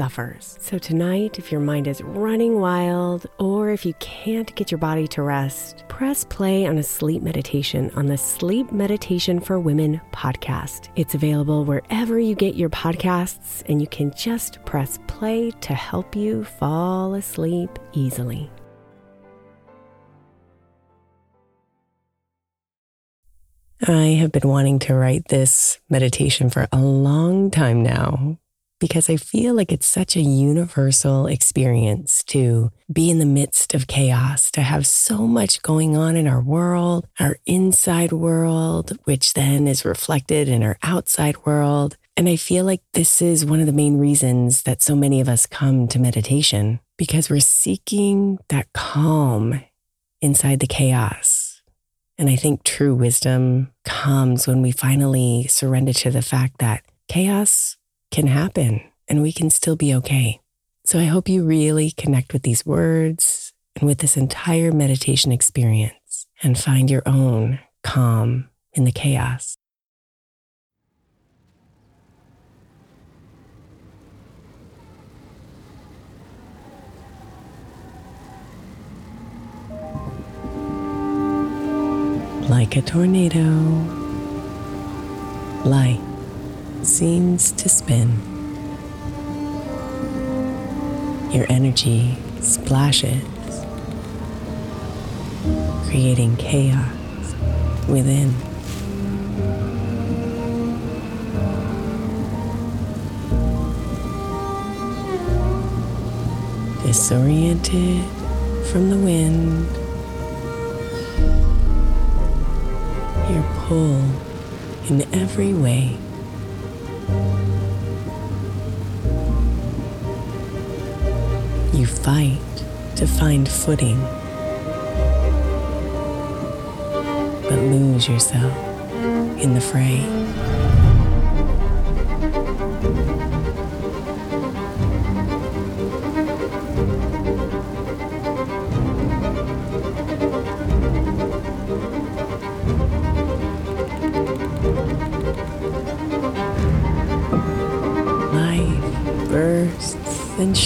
suffers. So, tonight, if your mind is running wild or if you can't get your body to rest, press play on a sleep meditation on the Sleep Meditation for Women podcast. It's available wherever you get your podcasts, and you can just press play to help you fall asleep easily. I have been wanting to write this meditation for a long time now because I feel like it's such a universal experience to be in the midst of chaos, to have so much going on in our world, our inside world, which then is reflected in our outside world. And I feel like this is one of the main reasons that so many of us come to meditation because we're seeking that calm inside the chaos. And I think true wisdom comes when we finally surrender to the fact that chaos can happen and we can still be okay. So I hope you really connect with these words and with this entire meditation experience and find your own calm in the chaos. Like a tornado, light seems to spin. Your energy splashes, creating chaos within. Disoriented from the wind, your pull in every way. You fight to find footing, but lose yourself in the fray.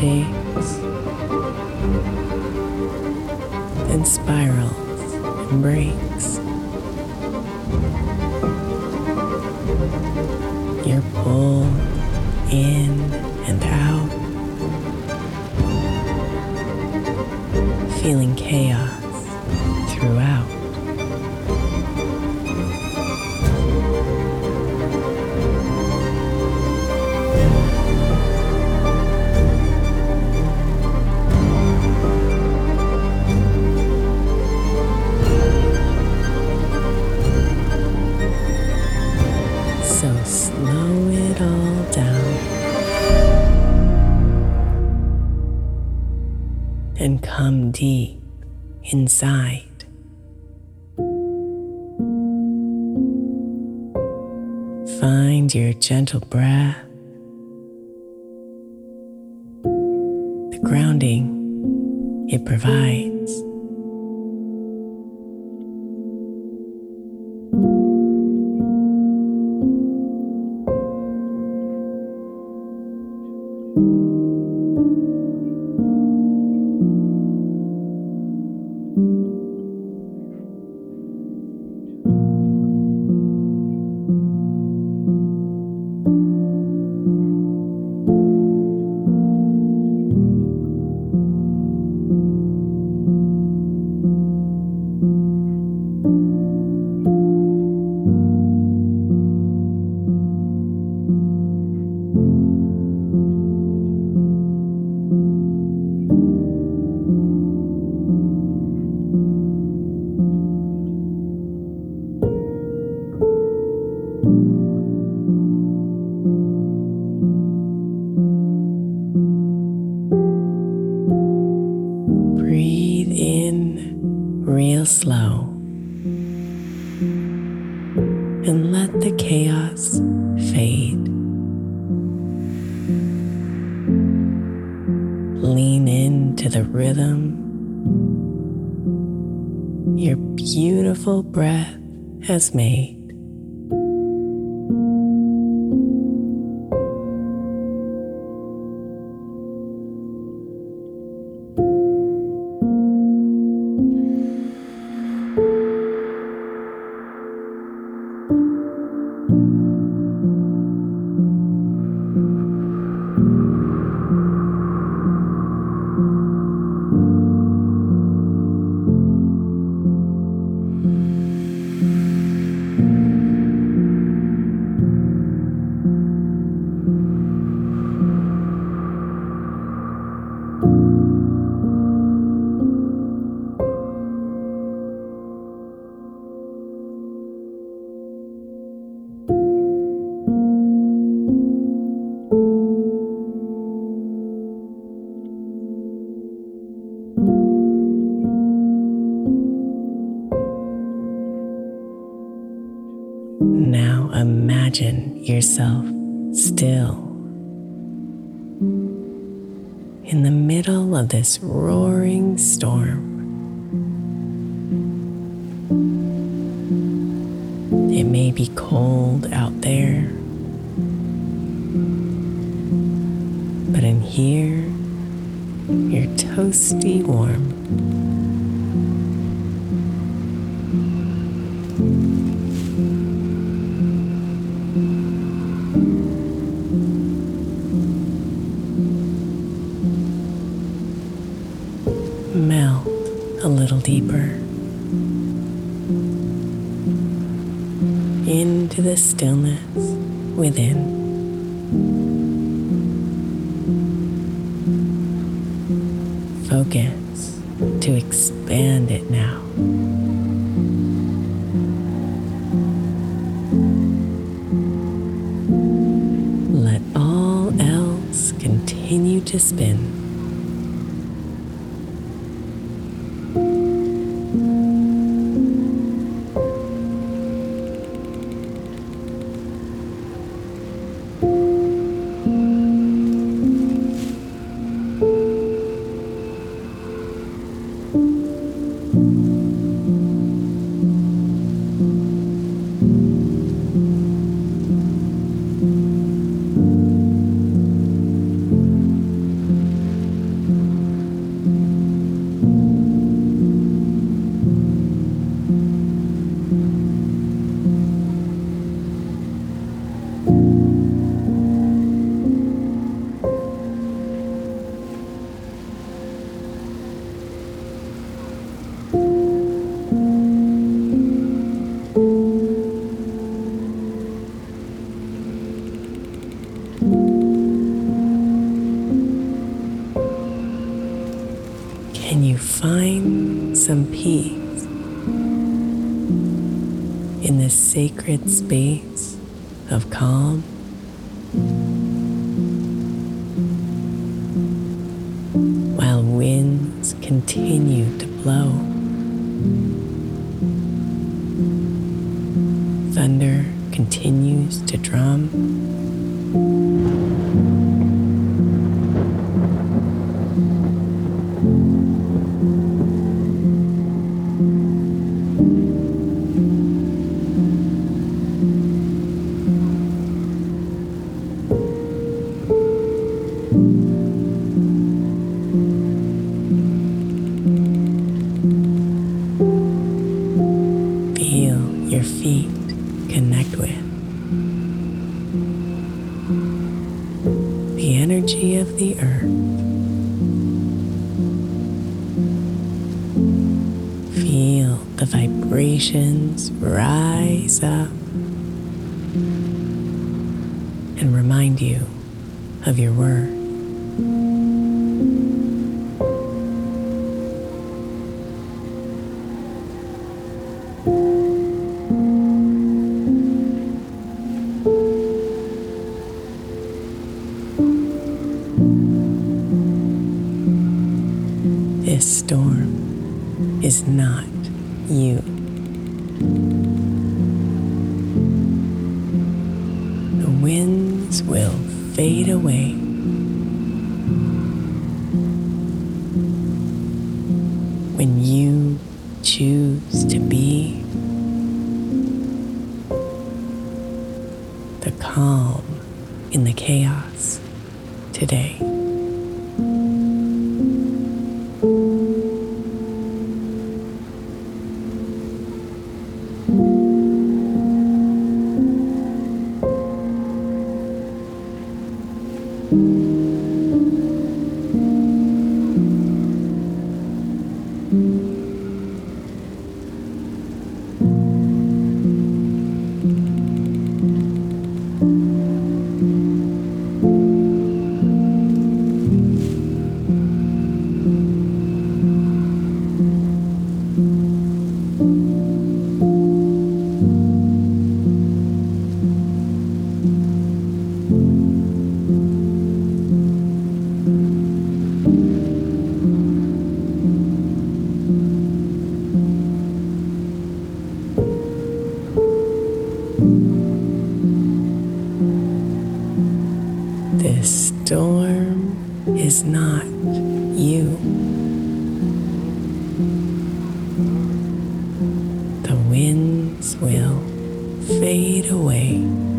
Shakes and spirals and breaks. You're pulled in and out, feeling chaos inside. Find your gentle breath, the grounding it provides. Real slow and let the chaos fade. Lean into the rhythm your beautiful breath has made. Yourself still in the middle of this roaring storm. It may be cold out there, but in here, you're toasty warm. Into the stillness within. Focus to expand it now. Let all else continue to spin. In this sacred space of calm? While winds continue to blow, thunder continues to drum. rise up and remind you of your worth. will fade away. away.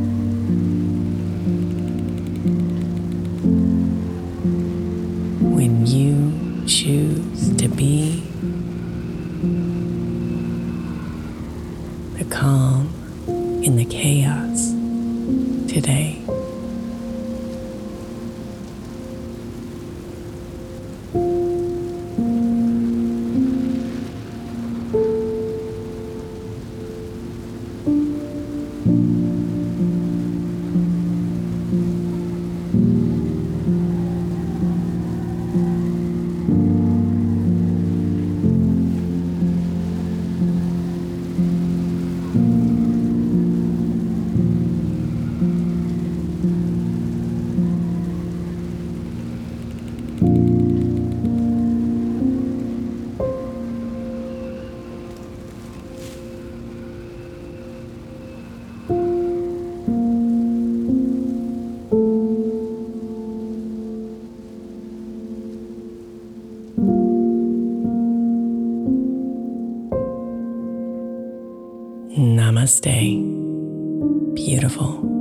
Namaste. Beautiful.